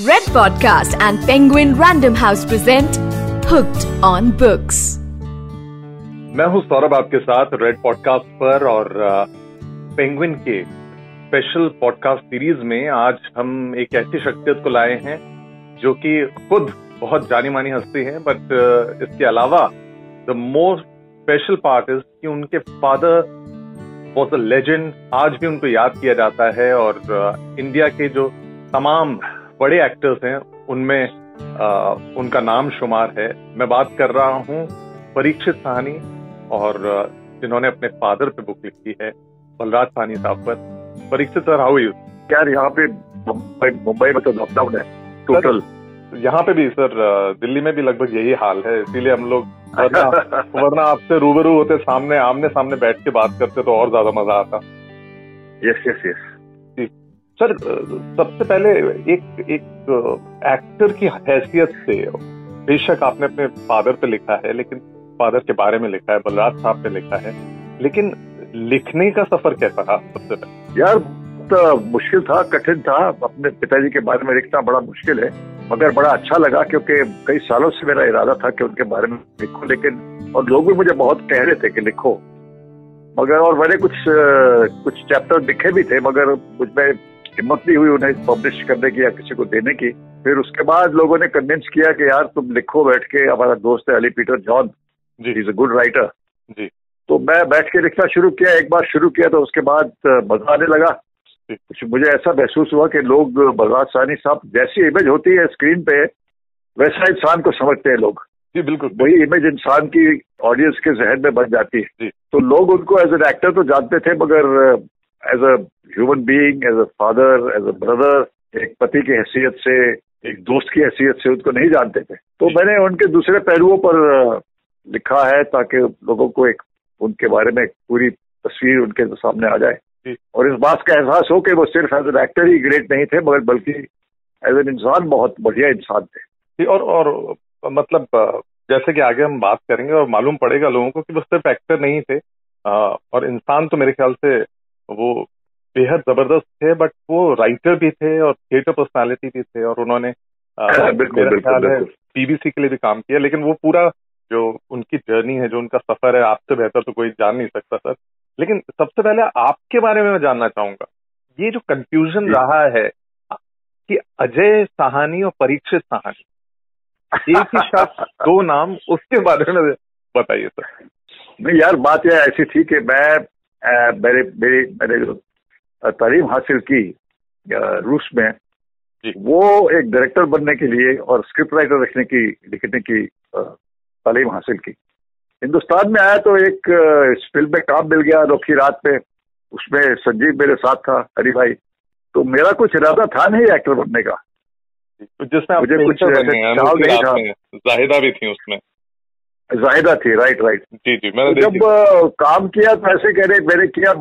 Red Podcast and Penguin Random House present Hooked on Books. मैं हूँ सौरभ आपके साथ रेड पॉडकास्ट पर और पेंगुइन के स्पेशल पॉडकास्ट सीरीज़ में आज हम एक ऐसी शख्सियत को लाए हैं जो कि खुद बहुत जानी मानी हस्ती हैं बट इसके अलावा the most special part is कि उनके फादर वॉज़ अ लेजेंड आज भी उनको याद किया जाता है और इंडिया के जो तमाम बड़े एक्टर्स हैं उनमें उनका नाम शुमार है। मैं बात कर रहा हूँ परीक्षित साहनी और जिन्होंने अपने फादर पे बुक लिखी है बलराज साहनी साहब पर। परीक्षित सर हाउ यू यार यहाँ पे मुंबई में तो लॉकडाउन है टोटल यहाँ पे भी सर दिल्ली में भी लगभग यही हाल है इसीलिए हम लोग वरना वरना आपसे रूबरू होते सामने आमने सामने बैठ के बात करते तो और ज़्यादा मज़ा आता। यस यस यस सर, सबसे पहले एक एक एक्टर की हैसियत से बेशक आपने अपने फादर पे लिखा है, लेकिन फादर के बारे में लिखा है, बलराज साहब पे लिखा है, लेकिन लिखने का सफ़र कैसा रहा सबसे पहले? यार मुश्किल था, कठिन था, अपने पिताजी के बारे में लिखना बड़ा मुश्किल है, मगर बड़ा अच्छा लगा क्योंकि कई सालों से मेरा इरादा था कि उनके बारे में लिखो, लेकिन, और लोग भी मुझे बहुत कह रहे थे कि लिखो। मगर, और मैंने कुछ कुछ चैप्टर लिखे भी थे, मगर मुझमें हिम्मत नहीं हुई उन्हें पब्लिश करने की या किसी को देने की। फिर उसके बाद लोगों ने कन्विंस किया कि यार तुम लिखो बैठ के। हमारा दोस्त है Ali Peter John. Is a good writer ji. तो मैं बैठ के लिखना शुरू किया। एक बार शुरू किया तो उसके बाद मज़ा आने लगा। मुझे ऐसा महसूस हुआ कि लोग बलराज सानी साहब जैसी इमेज होती है स्क्रीन पे वैसा इंसान को समझते हैं लोग। जी बिल्कुल। वही इमेज इंसान की ऑडियंस के जहन में बन जाती है। तो लोग उनको एज एन एक्टर तो जानते थे मगर as a human being as a father as a brother एक पति की हैसियत से एक दोस्त की हैसियत से उनको नहीं जानते थे। तो मैंने उनके दूसरे पहलुओं पर लिखा है ताकि लोगों को एक उनके बारे में पूरी तस्वीर उनके सामने आ जाए। और इस बात का एहसास हो कि वो सिर्फ़ एज एन एक्टर ही ग्रेट नहीं थे मगर बल्कि एज एन इंसान बहुत बढ़िया इंसान थे। और और मतलब जैसे कि आगे हम बात करेंगे और मालूम पड़ेगा लोगों को कि वो सिर्फ़ एक्टर नहीं थे। और इंसान तो मेरे ख्याल से वो बेहद ज़बरदस्त थे बट वो राइटर भी थे और थिएटर पर्सनालिटी भी थे और उन्होंने पीबीसी के लिए भी काम किया लेकिन वो पूरा जो उनकी जर्नी है जो उनका सफ़र है आपसे बेहतर तो कोई जान नहीं सकता सर। लेकिन सबसे पहले आपके बारे में मैं जानना चाहूँगा। ये जो कंफ्यूजन रहा है कि अजय सहानी और परीक्षित सहानी एक ही शख्स दो नाम उसके बारे में बताइए सर। नहीं यार बात यह ऐसी थी कि मैं मेरे मेरी मैंने जो तालीम हासिल की रूस में वो एक डायरेक्टर बनने के लिए और स्क्रिप्ट राइटर रखने की लिखने की तालीम हासिल की। हिंदुस्तान में आया तो एक फ़िल्म में काम मिल गया अनोखी रात पे। उसमें संजीव मेरे साथ था हरी भाई। तो मेरा कुछ इरादा था नहीं एक्टर बनने का। जिसमें मुझे कुछ ख्याल नहीं था। जाहिदा भी थी उसमें। जाहिदा थी राइट राइट। जी जी मैंने तो जब काम किया तो ऐसे कह रहे मैंने किया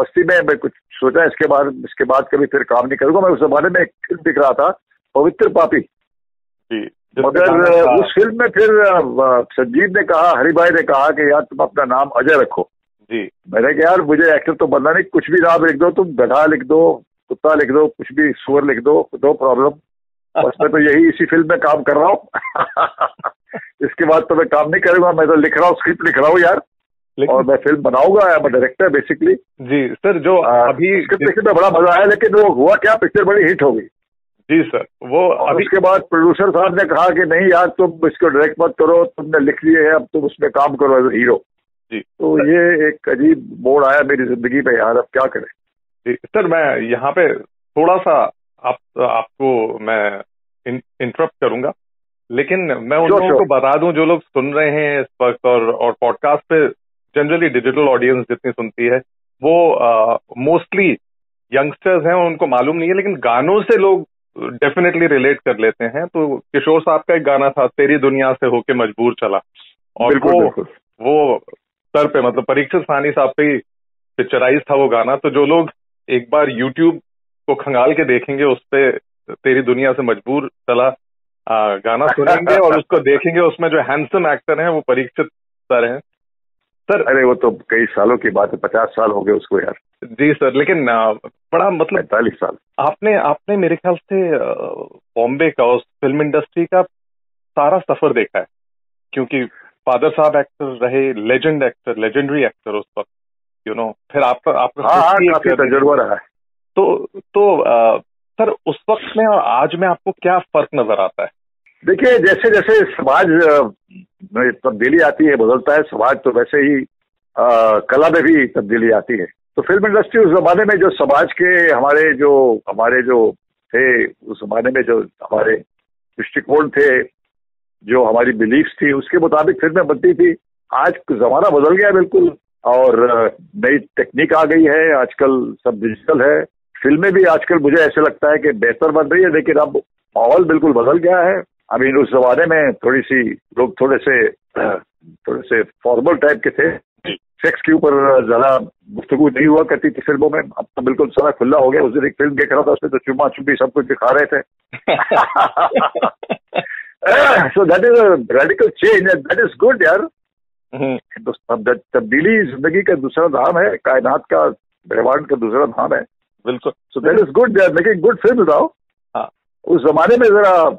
मस्ती में मैं कुछ सोचा इसके बाद इसके बाद कभी फिर काम नहीं करूँगा। मैं उस जमाने में एक फ़िल्म दिख रहा था पवित्र पापी। जी मगर उस फ़िल्म में फिर संजीव ने कहा हरि भाई ने कहा कि यार तुम अपना नाम अजय रखो। जी। मैंने कहा यार मुझे एक्टर तो बनना नहीं। कुछ भी नाम लिख दो तुम गधा लिख दो कुत्ता लिख दो कुछ भी सुअर लिख दो नो प्रॉब्लम बस मैं तो यही इसी फ़िल्म में काम कर रहा हूँ। इसके बाद तो मैं काम नहीं करूँगा मैं तो लिख रहा हूँ स्क्रिप्ट लिख रहा हूँ यार। और मैं फ़िल्म बनाऊँगा आई एम डायरेक्टर बेसिकली जी सर जो अभी स्क्रिप्ट लिखने में बड़ा मज़ा आया लेकिन वो हुआ क्या पिक्चर बड़ी हिट हो गई। जी सर वो अभी उसके बाद प्रोड्यूसर साहब ने कहा कि नहीं यार तुम इसको डायरेक्ट मत करो तुमने लिख लिए है अब तुम उसमें काम करो एज हीरो जी। तो ये एक अजीब मोड़ आया मेरी ज़िंदगी में यार अब क्या करें। जी सर मैं यहाँ पे थोड़ा सा आप आपको मैं इंटरप्ट करूँगा लेकिन मैं उन लोगों को बता दूँ जो लोग सुन रहे हैं इस वक्त और और पॉडकास्ट पे जनरली डिजिटल ऑडियंस जितनी सुनती है वो मोस्टली uh, यंगस्टर्स हैं उनको मालूम नहीं है लेकिन गानों से लोग डेफिनेटली रिलेट कर लेते हैं। तो किशोर साहब का एक गाना था तेरी दुनिया से होके मजबूर चला। और बिल्कुल, वो बिल्कुल। वो सर पे मतलब परीक्षित सानी साहब पे पिक्चराइज था वो गाना। तो जो लोग एक बार यूट्यूब को खंगाल के देखेंगे उस पर तेरी दुनिया से मजबूर चला आ, गाना सुनेंगे और उसको देखेंगे उसमें जो हैंडसम एक्टर हैं वो परीक्षित सर हैं। सर अरे वो तो कई सालों की बात है पचास साल हो गए उसको यार। जी सर लेकिन बड़ा मतलब पैंतालीस साल। आपने आपने मेरे ख्याल से बॉम्बे का उस फ़िल्म इंडस्ट्री का सारा सफ़र देखा है। क्योंकि फादर साहब एक्टर रहे लेजेंड एक्टर लेजेंडरी एक्टर उस वक्त यू नो फिर आपका आपका हाँ हाँ 50 काफ़ी तजुर्बा रहा है। तो तो अ, सर उस वक्त में और आज में आपको क्या फ़र्क नज़र आता है? देखिए जैसे जैसे समाज में तब्दीली आती है बदलता है समाज तो वैसे ही अ, कला में भी तब्दीली आती है। तो फ़िल्म इंडस्ट्री उस जमाने में जो समाज के हमारे जो हमारे जो थे उस जमाने में जो हमारे दृष्टिकोण थे जो हमारी बिलीफ थी उसके मुताबिक फ़िल्में बनती थी। आज जमाना बदल गया बिल्कुल और नई टेक्निक आ गई है आजकल सब डिजिटल है। फ़िल्में भी आजकल मुझे ऐसे लगता है कि बेहतर बन रही है लेकिन अब माहौल बिल्कुल बदल गया है। आई मीन उस जमाने में थोड़ी सी लोग थोड़े से थोड़े से फॉर्मल टाइप के थे। सेक्स के ऊपर ज़्यादा गुफ्तगु नहीं हुआ करती थी फ़िल्मों में। अब तो बिल्कुल सारा खुला हो गया। उस दिन एक फ़िल्म देख रहा था उसमें तो चुम्मा चुम्बी सब कुछ दिखा रहे थे। So that is radical change and that is good यार। हम्म, तब- तब्दीली ज़िंदगी का दूसरा धाम है। कायनात का ब्रह्मांड का दूसरा धाम है। बिल्कुल। So that is good they are making good film. उस जमाने में जरा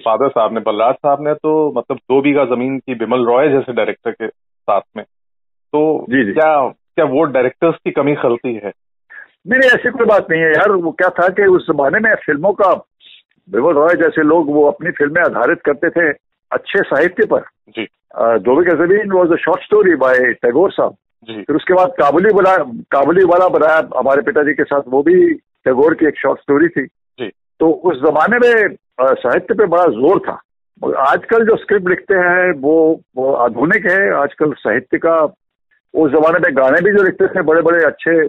फादर साहब ने बलराज साहब ने तो मतलब दो बीघा ज़मीन की बिमल रॉय जैसे डायरेक्टर के साथ में। तो जी, जी। क्या क्या वो डायरेक्टर्स की कमी खलती है? नहीं नहीं ऐसी कोई बात नहीं है यार। वो क्या था कि उस जमाने में फ़िल्मों का बिमल रॉय जैसे लोग वो अपनी फ़िल्में आधारित करते थे अच्छे साहित्य पर। जी। दोबे का ज़मीन was a short story by Tagore साहब। जी। फिर उसके बाद काबुली बना काबुली वाला बनाया हमारे पिताजी के साथ वो भी टैगोर की एक शॉर्ट स्टोरी थी। जी। तो उस जमाने में साहित्य पे बड़ा ज़ोर था। आजकल जो स्क्रिप्ट लिखते हैं वो वो आधुनिक है। आजकल साहित्य का उस जमाने में गाने भी जो लिखते थे बड़े बड़े अच्छे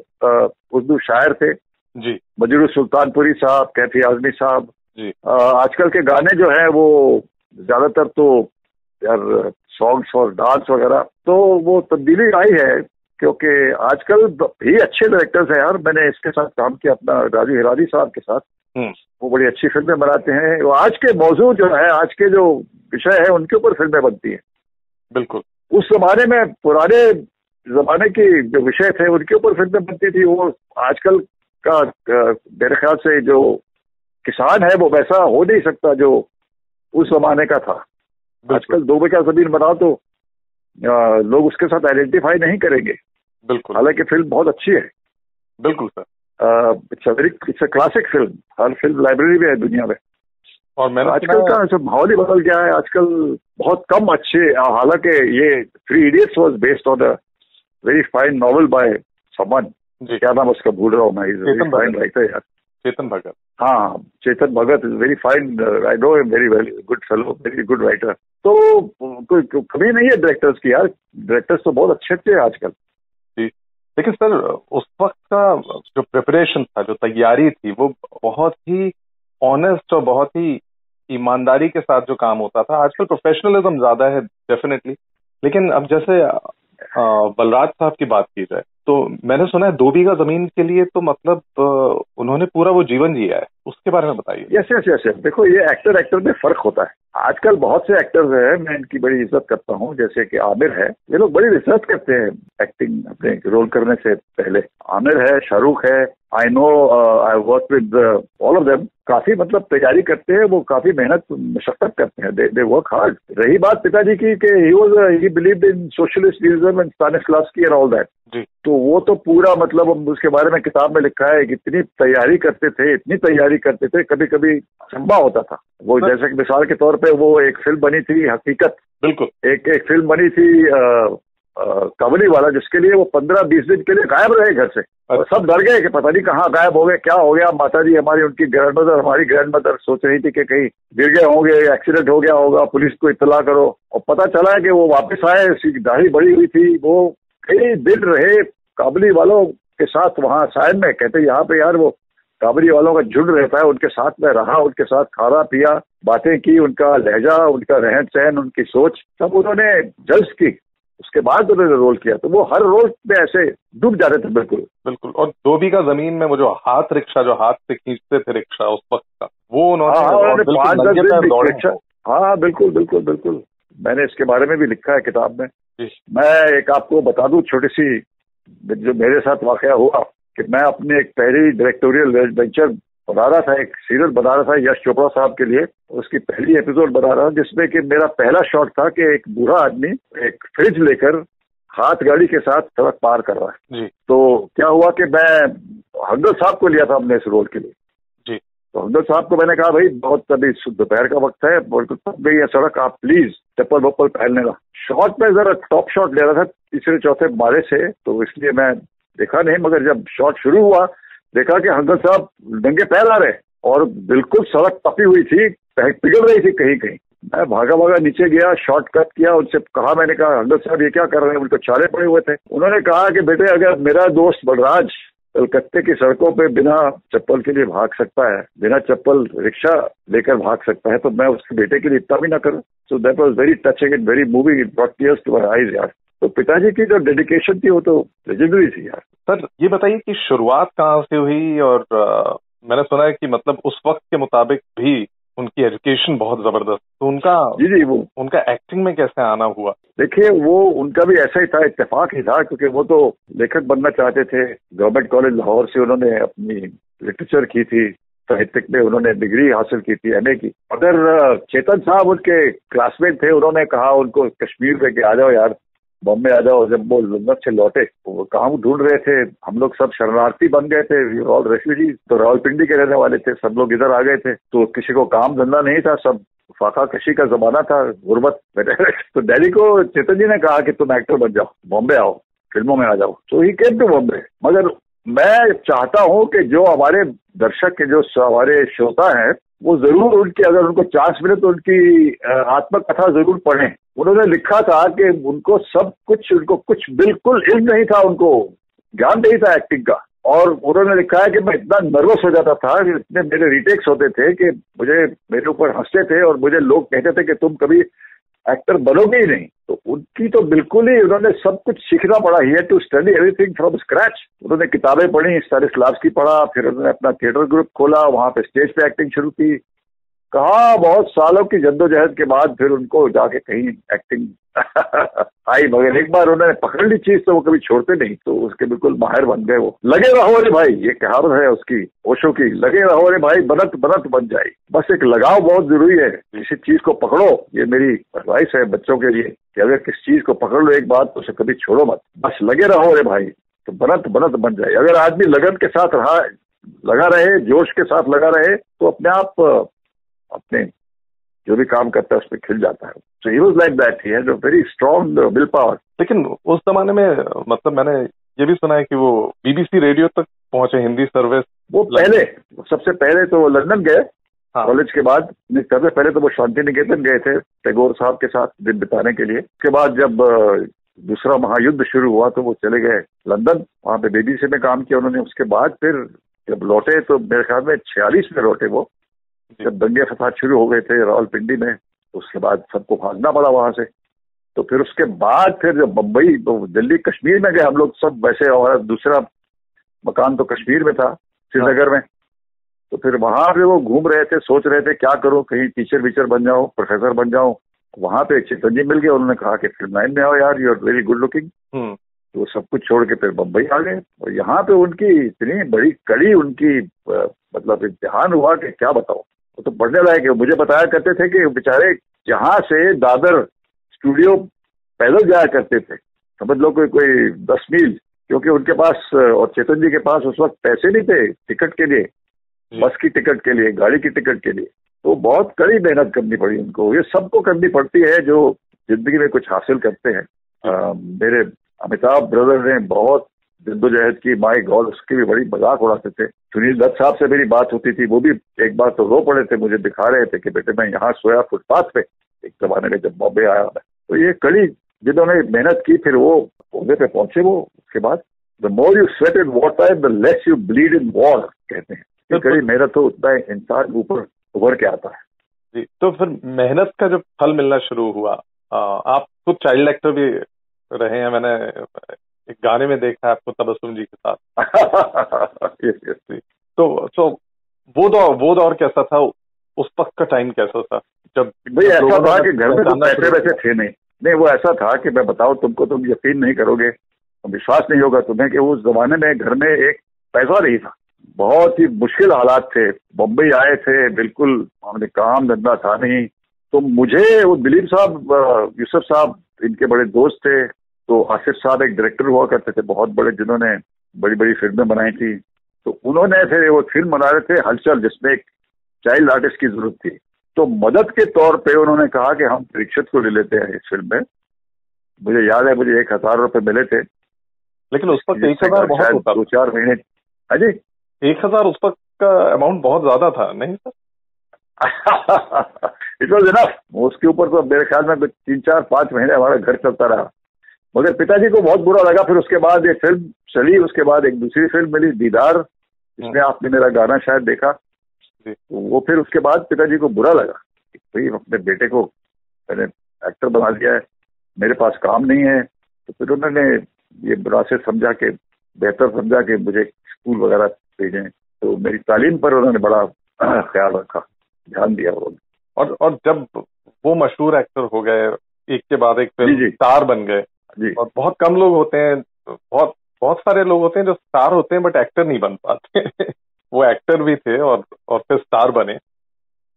उर्दू शायर थे। जी। मजरू सुल्तानपुरी साहब कैफी आजमी साहब। जी। आजकल के गाने जो है वो ज़्यादातर तो यार सॉन्ग्स और डांस वगैरह तो वो तब्दीली आई है क्योंकि आजकल भी अच्छे डायरेक्टर्स हैं यार। मैंने इसके साथ काम किया अपना राजू हिरारी साहब के साथ। वो बड़ी अच्छी फ़िल्में बनाते हैं। वो आज के मौजूद जो है आज के जो विषय है उनके ऊपर फ़िल्में बनती हैं। बिल्कुल। उस जमाने में पुराने जमाने की जो विषय थे उनके ऊपर फ़िल्में बनती थी। वो आजकल का मेरे ख्याल से जो किसान है वो वैसा हो नहीं सकता जो उस जमाने का था। आजकल दो बीघा ज़मीन बनाओ तो अ, लोग उसके साथ आइडेंटिफाई नहीं करेंगे। बिल्कुल। हालाँकि फ़िल्म बहुत अच्छी है। बिल्कुल sir. It's a very it's a classic film her film library में है दुनिया में। और मैंने आजकल का सब माहौल ही बदल गया है? आजकल बहुत कम अच्छे हालाँकि ये three idiots was based on a very fine novel by someone जी। क्या नाम उसका? भूल रहा हूँ मैं। Is very Chetan fine Bhagat. Writer यार। चेतन भगत। हाँ Chetan Bhagat is very fine I know him very well good fellow very good writer तो कोई कमी नहीं है डायरेक्टर्स की यार। डायरेक्टर्स तो बहुत अच्छे अच्छे हैं आजकल। लेकिन सर, उस वक्त का जो प्रिपरेशन था, जो तैयारी थी, वो बहुत ही ऑनेस्ट और बहुत ही ईमानदारी के साथ जो काम होता था। आजकल प्रोफेशनलिज्म ज़्यादा है डेफिनेटली लेकिन अब जैसे बलराज साहब की बात की जाए तो मैंने सुना है दो बीघा ज़मीन के लिए तो मतलब उन्होंने पूरा वो जीवन जिया है, उसके बारे में बताइए। यस यस यस देखो, ये एक्टर एक्टर में फ़र्क होता है। आजकल बहुत से एक्टर्स हैं, मैं इनकी बड़ी इज़्ज़त करता हूँ, जैसे कि आमिर है। ये लोग बड़ी रिसर्च करते हैं एक्टिंग अपने रोल करने से पहले। आमिर है, शाहरुख है I know I work with all of them काफ़ी मतलब तैयारी करते हैं वो काफ़ी मेहनत मशक्कत करते हैं। दे वर्क हार्ड रही बात पिताजी की कि he was he believed in socialist realism and Stanislavski and all that तो वो तो पूरा मतलब उसके बारे में किताब में लिखा है कि इतनी तैयारी करते थे इतनी तैयारी करते थे कभी कभी संभव होता था। वो। जैसे कि मिसाल के तौर पे वो एक फ़िल्म बनी थी हकीकत। बिल्कुल। एक एक फ़िल्म बनी थी अ, वाला जिसके लिए वो पंद्रह बीस दिन के लिए गायब रहे घर से। और सब डर गए कि पता नहीं कहाँ गायब हो गए क्या हो गया। माता जी हमारी उनकी ग्रैंड मदर हमारी ग्रैंड मदर सोच रही थी कि कहीं गिर गए होंगे एक्सीडेंट हो गया होगा पुलिस को इतला करो। और पता चला है कि वो वापस आए उसकी दाढ़ी बड़ी हुई थी। वो कई दिन रहे काबली वालों के साथ वहाँ सायन में। कहते यहाँ पे यार वो काबरी वालों का झुंड रहता है उनके साथ में रहा उनके साथ खाना पिया बातें की उनका लहजा उनका रहन सहन उनकी सोच सब उन्होंने जल्द की। उसके बाद उन्होंने रोल किया तो वो हर रोल में ऐसे डूब जाते थे बिल्कुल। बिल्कुल और धोबी का ज़मीन में वो जो हाथ रिक्शा जो हाथ से खींचते थे रिक्शा उस वक्त का वो उन्होंने हाँ, रिक्शा हाँ हाँ बिल्कुल बिल्कुल बिल्कुल। मैंने इसके बारे में भी लिखा है किताब में। मैं एक आपको बता दूँ छोटी सी जो मेरे साथ वाकया हुआ कि मैं अपने एक पहली डायरेक्टोरियल वेंचर बना रहा था एक सीरियल बना रहा था यश चोपड़ा साहब के लिए। उसकी पहली एपिसोड बना रहा था जिसमें कि मेरा पहला शॉट था कि एक बूढ़ा आदमी एक फ्रिज लेकर हाथ गाड़ी के साथ सड़क पार कर रहा है। जी। तो क्या हुआ कि मैं हंगल साहब को लिया था अपने इस रोल के लिए। जी। तो हंगल साहब को मैंने कहा भाई बहुत अभी दोपहर का वक्त है बोल के तब गई है सड़क आप प्लीज़ चप्पल वप्पल पहन लेना शॉट में जरा टॉप शॉट ले रहा था तीसरे चौथे मारे से तो इसलिए मैं देखा नहीं मगर जब शॉट शुरू हुआ देखा कि हंगल साहब नंगे पैर आ रहे और बिल्कुल सड़क तपी हुई थी पिघल रही थी कहीं कहीं। मैं भागा भागा नीचे गया शॉर्ट कट किया, उनसे कहा मैंने कहा हंगल साहब, ये क्या कर रहे हैं? उनको चारे पड़े हुए थे। उन्होंने कहा कि, बेटे, अगर मेरा दोस्त बलराज कलकत्ते की सड़कों पे बिना चप्पल के लिए भाग सकता है, बिना चप्पल रिक्शा लेकर भाग सकता है तो मैं उसके बेटे के लिए इतना भी ना करूँ। So that was very touching and very moving it brought to eyes यार। तो पिताजी की जो डेडिकेशन थी, वो तो लेजेंडरी थी, यार। सर ये बताइए कि शुरुआत कहाँ से हुई और अ, मैंने सुना है कि मतलब उस वक्त के मुताबिक भी उनकी एजुकेशन बहुत ज़बरदस्त तो उनका जी जी वो उनका एक्टिंग में कैसे आना हुआ? देखिए वो उनका भी ऐसा ही था इतफाक ही था क्योंकि वो तो लेखक बनना चाहते थे। गवर्नमेंट कॉलेज लाहौर से उन्होंने अपनी लिटरेचर की थी साहित्यिक में उन्होंने डिग्री हासिल की थी एमए की। अगर चेतन साहब उनके क्लासमेट थे उन्होंने कहा उनको कश्मीर में कि आ जाओ यार बॉम्बे आ जाओ, जब वो लंदन से लौटे, वो काम ढूंढ रहे थे, हम लोग सब शरणार्थी बन गए थे ऑल रेफ्यूजी तो रावलपिंडी के रहने वाले थे, सब लोग इधर आ गए थे तो किसी को काम धंधा नहीं था, सब फाका कशी का जमाना था, गुर्बत तो डैडी को चेतन जी ने कहा कि तुम एक्टर बन जाओ, बॉम्बे आओ, फ़िल्मों में आ जाओ। तो ही केम टू बॉम्बे मगर मैं चाहता हूँ कि जो हमारे दर्शक के जो हमारे श्रोता हैं, वो ज़रूर उनकी, अगर उनको चांस मिले तो उनकी आत्मकथा ज़रूर पढ़ें। उन्होंने लिखा था कि उनको सब कुछ, उनको कुछ बिल्कुल इल्म नहीं था, उनको ज्ञान नहीं था एक्टिंग का। और उन्होंने लिखा है कि मैं इतना नर्वस हो जाता था, इतने मेरे रिटेक्स होते थे कि मुझे मेरे ऊपर हँसते थे और मुझे लोग कहते थे कि तुम कभी एक्टर बनोगे ही नहीं। तो उनकी तो बिल्कुल ही उन्होंने सब कुछ सीखना पड़ा। He to study everything from scratch उन्होंने किताबें पढ़ी स्टारिस्लावस्की पढ़ा, फिर उन्होंने अपना थिएटर ग्रुप खोला, वहाँ पे स्टेज पे एक्टिंग शुरू की। कहा बहुत सालों की जद्दोजहद के बाद फिर उनको जाके कहीं एक्टिंग आई मगर एक बार उन्होंने पकड़ ली चीज़ तो वो कभी छोड़ते नहीं तो उसके बिल्कुल माहिर बन गए वो। लगे रहो रे भाई, ये कहावत है उसकी, ओशो की, लगे रहो रे भाई, बनत बनत बन जाए बस एक लगाव बहुत ज़रूरी है किसी चीज़ को पकड़ो, ये मेरी एडवाइस है बच्चों के लिए, कि अगर किस चीज़ को पकड़ लो एक बात तो उसे कभी छोड़ो मत। बस लगे रहो रे भाई तो बनत बनत बन जाए अगर आदमी लगन के साथ रहा, लगा रहे, जोश के साथ लगा रहे तो अपने आप अपने जो भी काम करता है उसमें खिल जाता है। So he was like that he had a very strong will power लेकिन उस जमाने में मतलब मैंने ये भी सुना है कि वो बीबीसी रेडियो तक पहुँचे हिंदी सर्विस वो पहले सबसे पहले तो वो लंदन गए। हाँ। कॉलेज के बाद सबसे पहले तो वो शांति निकेतन गए थे टैगोर साहब के साथ दिन बिताने के लिए। उसके बाद जब दूसरा महायुद्ध शुरू हुआ तो वो चले गए लंदन वहाँ पे बीबीसी में काम किया उन्होंने। उसके बाद फिर जब लौटे तो मेरे ख्याल में छियालीस में लौटे वो। जब दंगे फसाद शुरू हो गए थे रावलपिंडी में तो उसके बाद सबको भागना पड़ा वहाँ से। तो फिर उसके बाद फिर जब बम्बई तो दिल्ली कश्मीर में गए हम लोग सब वैसे और दूसरा मकान तो कश्मीर में था श्रीनगर में। तो फिर वहाँ पे वो घूम रहे थे सोच रहे थे क्या करूँ कहीं टीचर वीचर बन जाऊँ प्रोफेसर बन जाऊँ। वहाँ पे एक चेतन जी मिल गया उन्होंने कहा कि फ़िल्म लाइन में आओ यार you are very good looking तो वो सब कुछ छोड़ के फिर बम्बई आ गए। और यहाँ पे उनकी इतनी बड़ी कड़ी उनकी मतलब इम्तिहान हुआ कि क्या बताओ वो तो पढ़ने लायक है। मुझे बताया करते थे कि बेचारे यहाँ से दादर स्टूडियो पैदल जाया करते थे समझ लो कोई कोई दस मील क्योंकि उनके पास और चेतन जी के पास उस वक्त पैसे नहीं थे टिकट के लिए बस की टिकट के लिए गाड़ी की टिकट के लिए। तो बहुत कड़ी मेहनत करनी पड़ी उनको। ये सबको करनी पड़ती है जो ज़िंदगी में कुछ हासिल करते हैं। अ, मेरे अमिताभ ब्रदर ने बहुत जद्दोजहद की माई गॉड उसकी भी बड़ी मज़ाक उड़ाते थे। सुनील दत्त साहब से मेरी बात होती थी वो भी एक बार तो रो पड़े थे मुझे दिखा रहे थे कि बेटे मैं यहाँ सोया फुटपाथ पे एक जमाने में जब बॉम्बे आया मैं। तो ये कड़ी जिन्होंने मेहनत की फिर वो ओहदे पे पहुँचे वो उसके बाद the more you sweat in water the less you bleed in war कहते हैं। कि कभी मेहनत हो उतना इंसान ऊपर उभर के आता है। जी तो फिर मेहनत का जब फल मिलना शुरू हुआ आ, आप खुद चाइल्ड एक्टर भी रहे हैं मैंने एक गाने में देखा है आपको तबसुम जी के साथ। यस यस तो तो वो दौर वो दौर कैसा था? उस तक का टाइम कैसा था? जब भाई ऐसा था कि घर में तो पैसे वैसे थे नहीं। नहीं वो ऐसा था कि मैं बताऊँ तुमको तुम यकीन नहीं करोगे विश्वास नहीं होगा तुम्हें कि उस जमाने में घर में एक पैसा नहीं था। बहुत ही मुश्किल हालात थे। बम्बई आए थे बिल्कुल हमने काम धंधा था नहीं। तो मुझे वो दिलीप साहब यूसुफ साहब इनके बड़े दोस्त थे। तो आसिफ साहब एक डायरेक्टर हुआ करते थे बहुत बड़े जिन्होंने बड़ी बड़ी फ़िल्में बनाई थी। तो उन्होंने फिर वो फ़िल्म बना रहे थे हलचल जिसमें एक चाइल्ड आर्टिस्ट की ज़रूरत थी। तो मदद के तौर पे उन्होंने कहा कि हम परीक्षित को ले लेते हैं इस फ़िल्म में। मुझे याद है मुझे एक हज़ार रुपए मिले थे। लेकिन उस वक्त एक हज़ार बहुत होता दो चार महीने। हाँ एक हज़ार उस वक्त का अमाउंट बहुत ज़्यादा था नहीं सर? इट वॉज़ इनफ उसके ऊपर तो मेरे ख्याल में तीन चार पाँच महीने हमारा घर चलता रहा। मगर पिताजी को बहुत बुरा लगा फिर उसके बाद ये फ़िल्म चली उसके बाद एक दूसरी फ़िल्म मिली दीदार। इसमें हाँ। आपने मेरा गाना शायद देखा। वो फिर उसके बाद पिताजी को बुरा लगा भाई अपने बेटे को मैंने एक्टर बना दिया है मेरे पास काम नहीं है। तो फिर उन्होंने ये बुरा से समझा के बेहतर समझा के मुझे स्कूल वगैरह भेजें। तो मेरी तालीम पर उन्होंने बड़ा ख्याल रखा ध्यान दिया उन्होंने। और और जब वो मशहूर एक्टर हो गए एक के बाद एक फ़िल्म स्टार बन गए जी। और बहुत कम लोग होते हैं बहुत बहुत सारे लोग होते हैं जो स्टार होते हैं बट एक्टर नहीं बन पाते वो एक्टर भी थे और और फिर स्टार बने।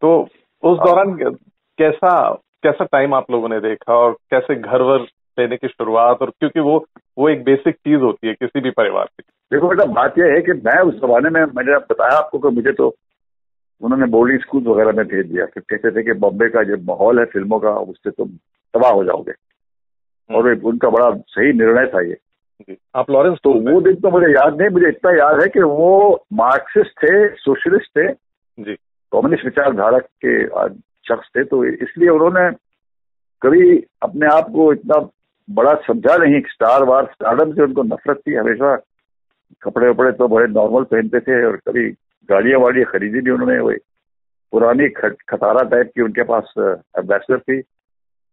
तो उस हाँ। दौरान कैसा कैसा टाइम आप लोगों ने देखा और कैसे घर वर लेने की शुरुआत और क्योंकि वो वो एक बेसिक चीज़ होती है किसी भी परिवार की देखो बेटा बात यह है कि मैं उस जमाने में मैंने आप बताया आपको कि मुझे तो उन्होंने बोर्डिंग स्कूल वगैरह में भेज दिया। फिर कहते थे कि बॉम्बे का जो माहौल है फ़िल्मों का उससे तुम तबाह हो जाओगे। और उनका बड़ा सही निर्णय था ये। आप लॉरेंस तो वो दिन तो मुझे याद नहीं मुझे इतना याद है कि वो मार्क्सिस्ट थे सोशलिस्ट थे। जी। कम्युनिस्ट विचारधारा के शख्स थे तो इसलिए उन्होंने कभी अपने आप को इतना बड़ा समझा नहीं स्टार वार स्टारडम से उनको नफरत थी। हमेशा कपड़े वपड़े तो बड़े नॉर्मल पहनते थे और कभी गाड़ियाँ वाड़ियाँ खरीदी भी उन्होंने वही पुरानी खतारा टाइप की उनके पास एम्बेसडर थी।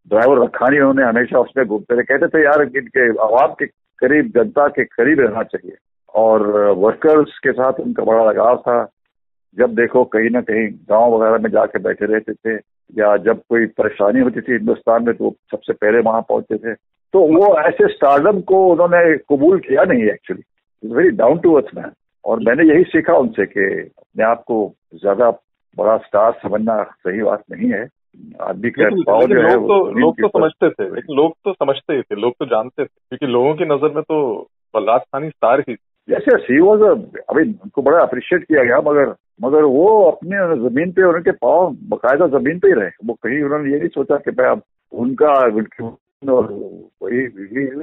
ड्राइवर रखा नहीं उन्होंने हमेशा उसमें घूमते रहे। कहते थे, यार, इनके आवाम के करीब, जनता के करीब रहना चाहिए। और वर्कर्स के साथ उनका बड़ा लगाव था। जब देखो, कहीं ना कहीं गाँव वगैरह में जाके बैठे रहते थे, या जब कोई परेशानी होती थी हिंदुस्तान में तो सबसे पहले वहाँ पहुँचते थे। तो वो ऐसे स्टार्डम को उन्होंने कबूल किया नहीं actually very down to earth man और मैंने यही सीखा उनसे कि अपने आप को ज़्यादा बड़ा स्टार समझना सही बात नहीं है। आदमी का पाव जो है तो लोग तो समझते थे लेकिन लोग तो समझते ही थे लोग तो जानते थे क्योंकि लोगों की नज़र में तो बलराज खानी स्टार ही जैसे सी वॉज़ अभी उनको बड़ा अप्रिशिएट किया गया मगर मगर वो अपने ज़मीन पे उनके पाव बकायदा ज़मीन पे ही रहे। वो कहीं उन्होंने ये नहीं सोचा कि भाई अब उनका और वही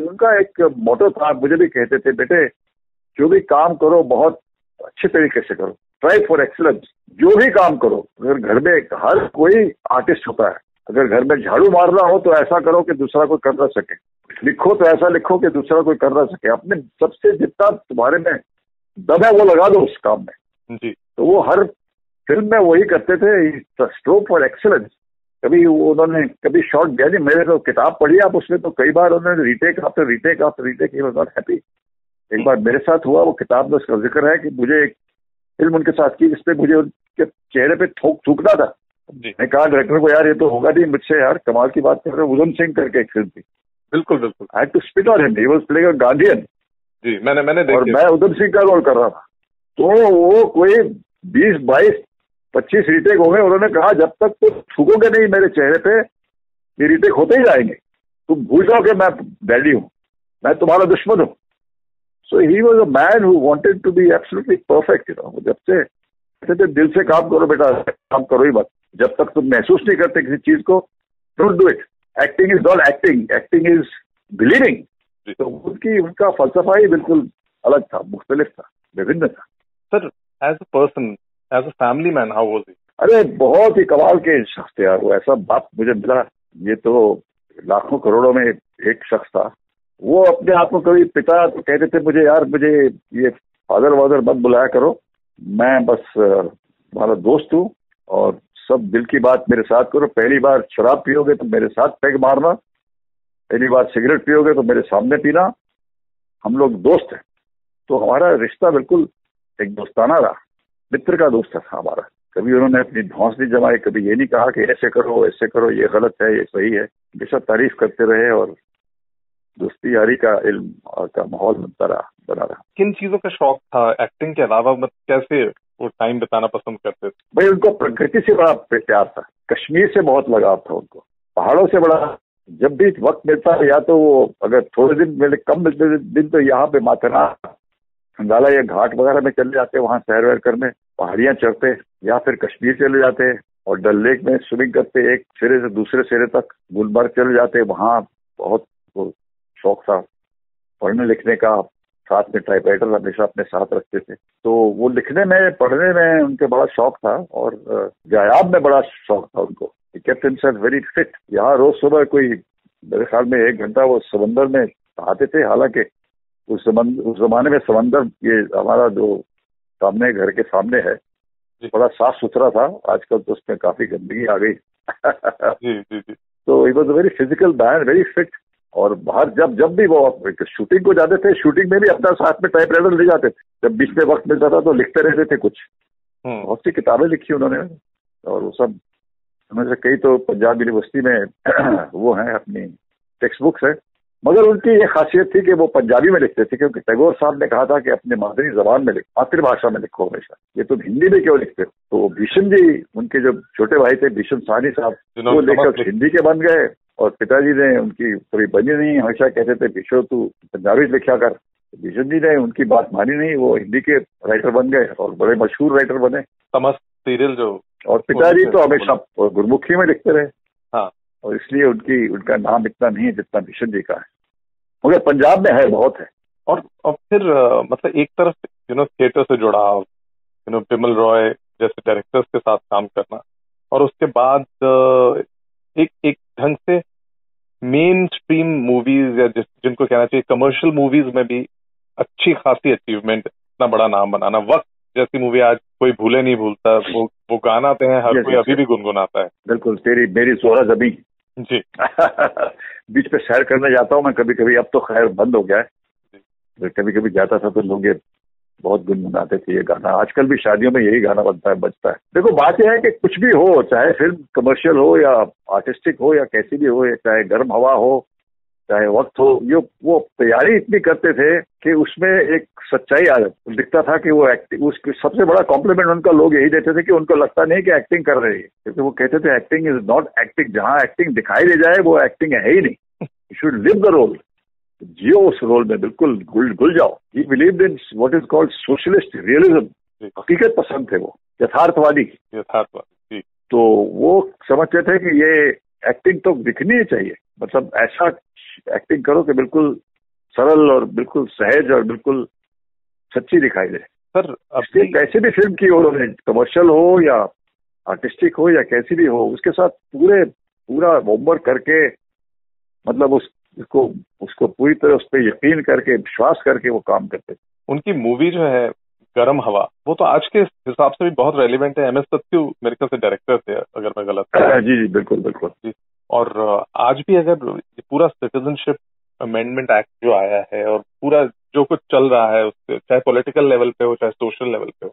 उनका एक मोटो था मुझे भी कहते थे बेटे जो भी काम करो बहुत अच्छे तरीके से करो। ट्राई फॉर एक्सलेंस जो भी काम करो अगर घर में हर कोई आर्टिस्ट होता है अगर घर में झाड़ू मारना हो तो ऐसा करो कि दूसरा कोई कर ना सके। लिखो तो ऐसा लिखो कि दूसरा कोई कर ना सके। अपने सबसे जितना तुम्हारे में दम है वो लगा दो उस काम में। जी। तो वो हर फ़िल्म में वही करते थे स्ट्रोक फॉर एक्सलेंस कभी उन्होंने कभी शॉर्ट दिया नहीं मेरे तो किताब पढ़ी आप उसमें तो कई बार उन्होंने retake after retake after retake he not happy एक बार मेरे साथ हुआ वो किताब में उसका ज़िक्र है कि मुझे एक फ़िल्म उनके साथ की जिसपे मुझे उनके चेहरे पे थोक थूकना था। मैं कहा डायरेक्टर को यार ये तो होगा नहीं मुझसे यार कमाल की बात कर रहे उधम सिंह करके एक फ़िल्म थी। बिल्कुल बिल्कुल। I to spit on him he was playing guardian जी मैंने मैंने और मैं उधम सिंह का रोल कर रहा था। तो वो कोई बीस बाईस पच्चीस रिटेक हो गए उन्होंने कहा जब तक तुम थूकोगे नहीं मेरे चेहरे पे ये रीटेक होते ही जाएँगे। तुम भूल जाओ कि मैं डैडी हूँ। मैं तुम्हारा दुश्मन हूँ। So he was a man who wanted to be absolutely perfect you know जब से कहते थे दिल से काम करो बेटा काम करो ही मत। जब तक तुम महसूस नहीं करते किसी चीज़ को don't do it acting is not acting acting is believing तो उनकी उनका फलसफा ही बिल्कुल अलग था मुख्तलिफ़ था विभिन्न था। Sir as a person as a family man how was he अरे बहुत ही कमाल के शख्स थे यार वो ऐसा बाप मुझे मिला। ये तो लाखों करोड़ों में एक शख्स था। वो अपने आप को कभी पिता तो कहते थे मुझे, यार, मुझे ये फादर वादर मत बुलाया करो। मैं बस तुम्हारा दोस्त हूँ और सब दिल की बात मेरे साथ करो। पहली बार शराब पियोगे तो मेरे साथ पैग मारना। पहली बार सिगरेट पियोगे तो मेरे सामने पीना। हम लोग दोस्त हैं। तो हमारा रिश्ता बिल्कुल एक दोस्ताना रहा। मित्र का दोस्त था हमारा। कभी उन्होंने अपनी धौस नहीं जमाई, कभी ये नहीं कहा कि ऐसे करो ऐसे करो, ये गलत है, ये सही है। हमेशा तारीफ़ करते रहे और दोस्ती यारी का इल्म का माहौल बनता रहा बना रहा। किन चीज़ों का शौक था एक्टिंग के अलावा? मत कैसे वो टाइम बिताना पसंद करते थे? भाई उनको प्रकृति से बड़ा प्यार था। कश्मीर से बहुत लगाव था उनको। पहाड़ों से बड़ा। जब भी वक्त मिलता या तो वो अगर थोड़े दिन मिले कम मिलते दिन तो यहाँ पे माथेरा खंगाला या घाट वगैरह में चले जाते वहाँ सैर वैर करने पहाड़ियाँ चढ़ते या फिर कश्मीर चले जाते और डल लेक में स्विमिंग करते एक सिरे से दूसरे सिरे तक गुलमर्ग चले जाते वहाँ बहुत शौक था। पढ़ने लिखने का साथ में टाइपराइटर हमेशा अपने साथ रखते थे। तो वो लिखने में पढ़ने में उनके बड़ा शौक था और व्यायाम में बड़ा शौक था उनको। कैप्टन सर वेरी फिट यहाँ रोज सुबह कोई मेरे ख्याल में एक घंटा वो समंदर में आते थे। हालाँकि उस समंदर उस जमाने में समंदर ये हमारा जो सामने घर के सामने है बड़ा साफ़ सुथरा था। आजकल तो उसमें काफ़ी गंदगी आ गई। तो it was a very physical man very fit और बाहर जब जब भी वो शूटिंग को जाते थे शूटिंग में भी अपना साथ में टाइप राइटर ले जाते थे। जब बीच में वक्त मिलता था तो लिखते रहते थे कुछ। हम्म। बहुत सी किताबें लिखी उन्होंने। और वो सब उनमें से कई तो पंजाब यूनिवर्सिटी में वो हैं अपनी टेक्स्ट बुक्स है। मगर उनकी ये खासियत थी कि वो पंजाबी में लिखते थे क्योंकि टैगोर साहब ने कहा था कि अपने मादरी जबान में लिखो मातृभाषा में लिखो हमेशा। ये तुम हिंदी में क्यों लिखते हो? तो भीषण जी उनके जो छोटे भाई थे भीषण साहनी साहब वो लेकर हिंदी के बन गए। और पिताजी ने उनकी कभी बनी नहीं हमेशा कहते थे विश्व तू पंजाबी लिखा कर। भीषण जी ने उनकी बात मानी नहीं वो हिंदी के राइटर बन गए और बड़े मशहूर राइटर बने। समस्त सीरियल जो और पिताजी तो हमेशा गुरमुखी में लिखते रहे। हाँ। और इसलिए उनकी उनका नाम इतना नहीं है जितना भीषण जी का है। मगर पंजाब में है बहुत है। और और फिर मतलब एक तरफ़ यू नो थिएटर से जुड़ा यू नो बिमल रॉय जैसे डायरेक्टर्स के साथ काम करना और उसके बाद एक एक ढंग से मेन स्ट्रीम मूवीज़ या जिनको कहना चाहिए कमर्शियल मूवीज़ में भी अच्छी खासी अचीवमेंट इतना बड़ा नाम बनाना। वक्त जैसी मूवी आज कोई भूले नहीं भूलता। वो वो गाना आते हैं हर कोई अभी भी गुनगुनाता है। बिल्कुल तेरी मेरी सोरा जबी। जी। बीच पे सैर करने जाता हूँ मैं कभी कभी अब तो खैर बंद हो गया है। कभी कभी जाता था तो लोग ये बहुत गुनगुनाते थे ये गाना। आजकल भी शादियों में यही गाना बनता है, बजता है। देखो, बात यह है कि कुछ भी हो, चाहे फ़िल्म कमर्शियल हो या आर्टिस्टिक हो या कैसी भी हो चाहे गर्म हवा हो, चाहे वक्त हो, ये, वो तैयारी इतनी करते थे कि उसमें एक सच्चाई आ, दिखता था कि वो एक्टिंग उसकी सबसे बड़ा कॉम्प्लीमेंट उनका लोग यही देते थे कि उनको लगता नहीं कि एक्टिंग कर रहे हैं। क्योंकि वो कहते थे एक्टिंग इज़ नॉट एक्टिंग जहाँ एक्टिंग दिखाई दे जाए, वो एक्टिंग है ही नहीं। You should live the role जियो उस रोल में बिल्कुल घुल घुल जाओ। He believe in what is called socialist realism हकीकत पसंद थे वो यथार्थवादी। यथार्थवादी तो वो समझते थे कि ये एक्टिंग तो दिखनी ही चाहिए। मतलब ऐसा एक्टिंग करो कि बिल्कुल सरल और बिल्कुल सहज और बिल्कुल सच्ची दिखाई दे। सर अपनी कैसे भी फ़िल्म की हो कमर्शियल हो या आर्टिस्टिक हो या कैसी भी हो उसके साथ पूरे पूरा होमवर्क करके मतलब उस उसको उसको पूरी तरह उस पर यकीन करके विश्वास करके वो काम करते उनकी मूवी जो है गर्म हवा वो तो आज के हिसाब से भी बहुत रेलिवेंट है। एम एस सत्यू मेरे ख्याल से डायरेक्टर थे अगर मैं गलत जी जी बिल्कुल बिल्कुल। जी और आज भी अगर पूरा सिटीजनशिप अमेंडमेंट एक्ट जो आया है और पूरा जो कुछ चल रहा है उससे चाहे पॉलिटिकल लेवल पे हो चाहे सोशल लेवल पे हो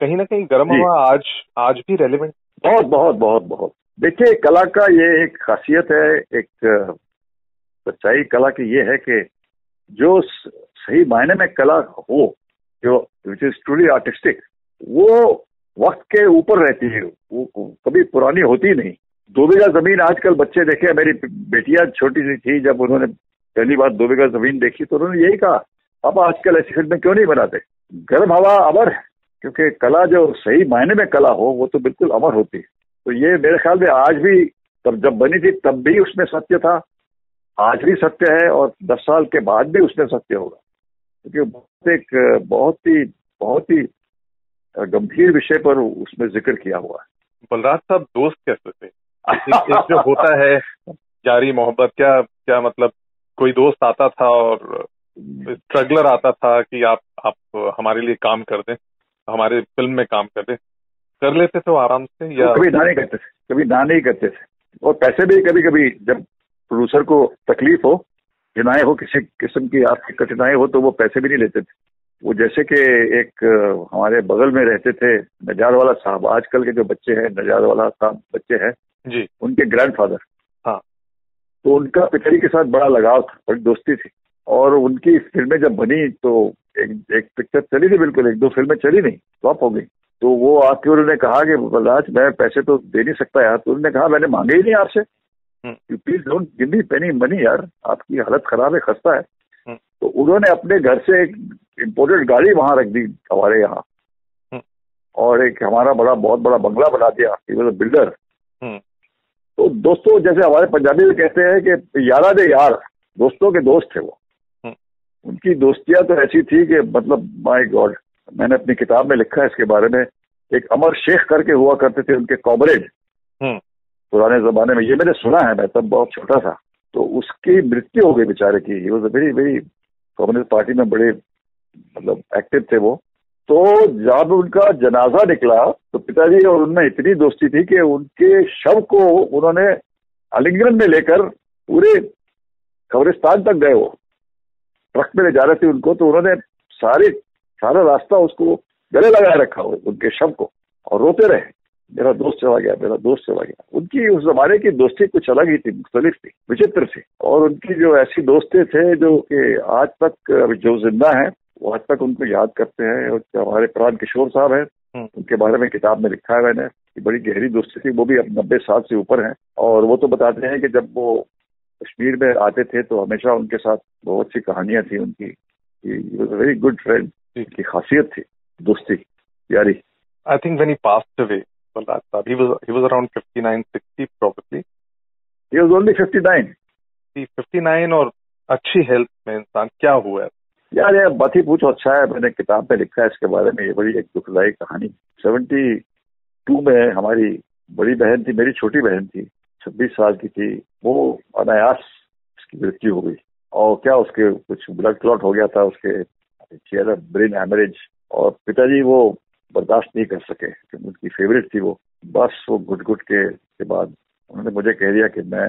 कहीं ना कहीं गर्म हवा आज आज भी रेलिवेंट बहुत बहुत बहुत बहुत। देखिए कला का ये एक खासियत है एक सच्चाई कला की ये है कि जो सही मायने में कला हो, जो विच इज़ ट्रूली आर्टिस्टिक वो वक्त के ऊपर रहती है। वो कभी पुरानी होती नहीं। दो बीघा ज़मीन आजकल बच्चे देखे, मेरी बेटियाँ छोटी सी थी, जब उन्होंने पहली बार दो बीघा ज़मीन देखी तो उन्होंने यही कहा, अब आजकल ऐसी फ़िल्में क्यों नहीं बनाते? गर्म हवा अमर क्योंकि कला जो सही मायने में कला हो, वो तो बिल्कुल अमर होती है। तो ये मेरे ख्याल में आज भी, तब जब बनी थी, तब भी उसमें सत्य था। आज भी सत्य है और दस साल के बाद भी उसमें सत्य होगा। क्योंकि बहुत एक बहुत ही बहुत ही गंभीर विषय पर उसमें ज़िक्र किया हुआ है। बलराज साहब दोस्त कैसे थे? एक जो होता है जारी मोहब्बत क्या क्या मतलब कोई दोस्त आता था और स्ट्रगलर आता था कि आप आप हमारे लिए काम कर दें हमारे फ़िल्म में काम कर रहे कर लेते थे वो आराम से या कभी ना नहीं करते थे कभी ना नहीं करते थे। और पैसे भी कभी कभी जब प्रोड्यूसर को तकलीफ़ हो जिनाए हो किसी किस्म की आर्थिक कठिनाई हो तो वो पैसे भी नहीं लेते थे। वो जैसे कि एक हमारे बगल में रहते थे नजार वाला साहब आजकल के जो बच्चे हैं नजार वाला साहब बच्चे हैं जी। उनके ग्रैंडफादर हाँ। तो उनका पिताजी के साथ बड़ा लगाव था बड़ी दोस्ती थी। और उनकी फ़िल्में जब बनी तो एक एक पिक्चर चली थी बिल्कुल एक दो फ़िल्में चली नहीं फ्लॉप हो गई। तो वो आके उन्होंने कहा कि बलराज मैं पैसे तो दे नहीं सकता यार। तो उन्होंने कहा मैंने मांगे ही नहीं आपसे। You please don't give me penny money यार आपकी हालत खराब है खस्ता है हम्म। तो उन्होंने अपने घर से एक इम्पोर्टेड गाड़ी वहाँ रख दी हमारे यहाँ हम्म। और एक हमारा बड़ा बहुत बड़ा बंगला बना दिया बिल्डर हम्म। तो दोस्तों जैसे हमारे पंजाबी में कहते हैं कि यारा दे यार दोस्तों के दोस्त थे वो। उनकी दोस्तियाँ तो ऐसी थी कि मतलब माय गॉड मैंने अपनी किताब में लिखा है इसके बारे में एक अमर शेख करके हुआ करते थे उनके कॉमरेड। पुराने जमाने में, ये मैंने सुना है, मैं तब बहुत छोटा था तो उसकी मृत्यु हो गई बेचारे की। A very very communist party में बड़े मतलब एक्टिव थे वो। तो जब उनका जनाजा निकला तो पिताजी और उनमें इतनी दोस्ती थी कि उनके शव को उन्होंने अलिंगन में लेकर पूरे कब्रिस्तान तक गए वो। ट्रक में ले जा रहे थे उनको तो उन्होंने सारे, सारा रास्ता उसको गले लगाए रखा, उनके शव को, और रोते रहे। मेरा दोस्त चला गया मेरा दोस्त चला गया। उनकी उस जमाने की दोस्ती कुछ अलग ही थी मुख्तलिफ़ थी विचित्र थी। और उनकी जो ऐसी दोस्तें थे जो कि आज तक जो ज़िंदा है वो आज तक उनको याद करते हैं। और हमारे प्राण किशोर साहब हैं हम्म। उनके बारे में किताब में लिखा है मैंने कि बड़ी गहरी दोस्ती थी वो भी अब नब्बे साल से ऊपर हैं। और वो तो बताते हैं कि जब वो कश्मीर में आते थे तो हमेशा उनके साथ बहुत सी कहानियाँ थी उनकी वेरी गुड फ्रेंड की खासियत थी दोस्ती यारी। I think when he passed away, Balraj Saab, he was he was around 59, 60 probably. Was only fifty nine See, 59 और अच्छी हेल्थ में इंसान क्या हुआ? है यार ये बात ही पूछो अच्छा है मैंने किताब में लिखा है इसके बारे में ये बड़ी एक दुखदायी कहानी। सेवेंटी टू में हमारी बड़ी बहन थी मेरी छोटी बहन थी छब्बीस साल की थी वो अनायास उसकी मृत्यु हो गई। और क्या उसके कुछ ब्लड क्लॉट हो गया था उसके ब्रेन हेमरेज और पिताजी वो बर्दाश्त नहीं कर सके उनकी फेवरेट थी वो। बस वो घुट घुट के के बाद उन्होंने मुझे कह दिया कि मैं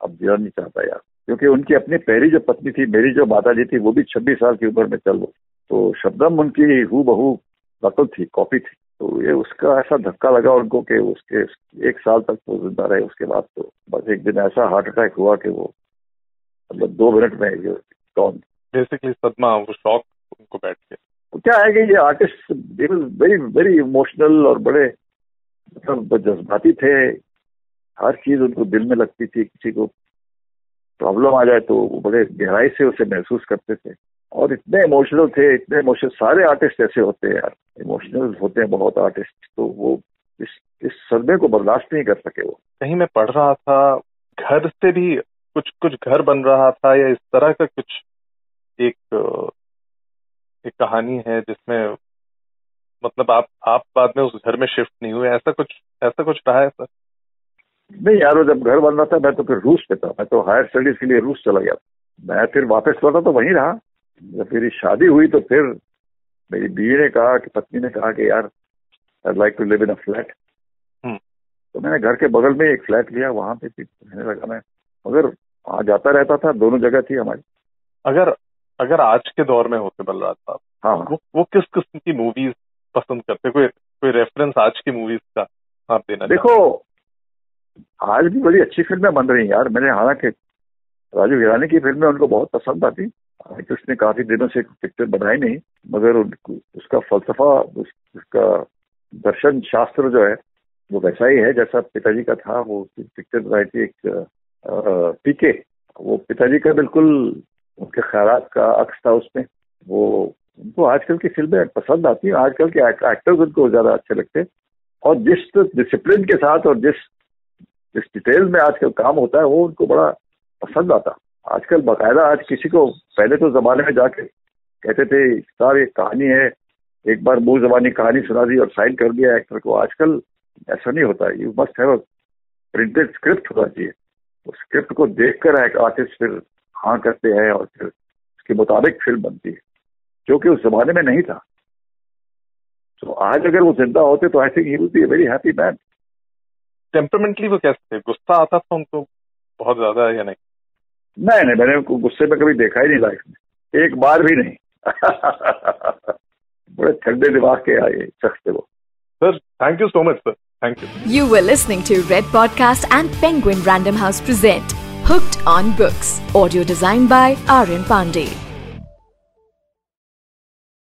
अब जीना नहीं चाहता यार। क्योंकि उनकी अपनी पहली जो पत्नी थी, मेरी जो माता जी थी, वो भी छब्बीस साल की उम्र में चल गई तो शब्दम उनकी हु बहू नकल थी कॉपी थी। तो ये उसका ऐसा धक्का लगा उनको कि उसके एक साल तक वो ज़िंदा रहे, उसके बाद तो बस एक दिन ऐसा हार्ट अटैक हुआ कि वो मतलब दो मिनट में ये कौन बेसिकली सदमा, वो शॉक उनको बैठ गया। क्या है कि ये आर्टिस्ट वेरी वेरी इमोशनल और बड़े मतलब जज्बाती थे। हर चीज़ उनको दिल में लगती थी, किसी को प्रॉब्लम आ जाए तो वो बड़े गहराई से उसे महसूस करते थे। और इतने इमोशनल थे, इतने इमोशनल सारे आर्टिस्ट ऐसे होते हैं यार। इमोशनल होते हैं बहुत आर्टिस्ट तो वो इस इस सदमे को बर्दाश्त नहीं कर सके वो। कहीं मैं पढ़ रहा था, घर से भी कुछ कुछ घर बन रहा था या इस तरह का कुछ एक एक कहानी है जिसमें मतलब आप आप बाद में उस घर में शिफ्ट नहीं हुए। ऐसा कुछ ऐसा कुछ रहा है सर नहीं यार वो जब घर बन रहा था मैं तो फिर रूस पे था। मैं तो हायर स्टडीज़ के लिए रूस चला गया मैं फिर वापस लौटा तो वहीं रहा। जब मेरी शादी हुई तो फिर मेरी बीवी ने कहा कि पत्नी ने कहा कि यार I like to live in a flat तो मैंने घर के बगल में एक फ्लैट लिया वहाँ पे भी रहने लगा मैं। मगर वहाँ जाता रहता था दोनों जगह थी हमारी। अगर अगर आज के दौर में होते बलराज साहब हाँ। वो वो किस किस्म की मूवीज़ पसंद करते कोई कोई रेफरेंस आज की मूवीज़ का आप देना देखो आज भी बड़ी अच्छी फ़िल्में बन रही हैं यार। मैंने हालाँकि राजू हिरानी की फ़िल्में उनको बहुत पसंद आती। हालाँकि उसने काफ़ी दिनों से पिक्चर बनाई नहीं मगर उसका फलसफा उस, उसका दर्शन शास्त्र जो है वो वैसा ही है जैसा पिताजी का था। वो पिक्चर बनाई थी एक पीके। वो पिताजी का बिल्कुल उनके ख्याल का अक्स था उसमें। वो, उनको आजकल की फ़िल्में पसंद आती हैं, आजकल के एक्टर्स उनको ज़्यादा अच्छे लगते हैं। और जिस डिसिप्लिन के साथ और जिस जिस डिटेल में आजकल काम होता है, वो उनको बड़ा पसंद आता आजकल बाकायदा आज किसी को, पहले तो जमाने में जाके कहते थे सर एक कहानी है, एक बार मूल जबानी कहानी सुना दी और साइन कर दिया एक्टर को। आजकल ऐसा नहीं होता you must have printed script होना चाहिए। उस स्क्रिप्ट को देखकर एक आर्टिस्ट फिर हाँ करते हैं और फिर उसके मुताबिक फ़िल्म बनती है जो कि उस जमाने में नहीं था। तो आज अगर वो ज़िंदा होते तो I think he would be very happy man temperamentally वो कैसे थे? गुस्सा आता था उनको बहुत ज़्यादा या नहीं? नहीं नहीं मैंने उनको गुस्से में कभी देखा ही नहीं लाइफ में। एक बार भी नहीं। बड़े ठंडे दिमाग के आए शख्स थे वो। Sir thank you so much sir thank you you were listening to Red Podcast and Penguin Random House present Hooked on Books. Audio designed by Aryan Pandey.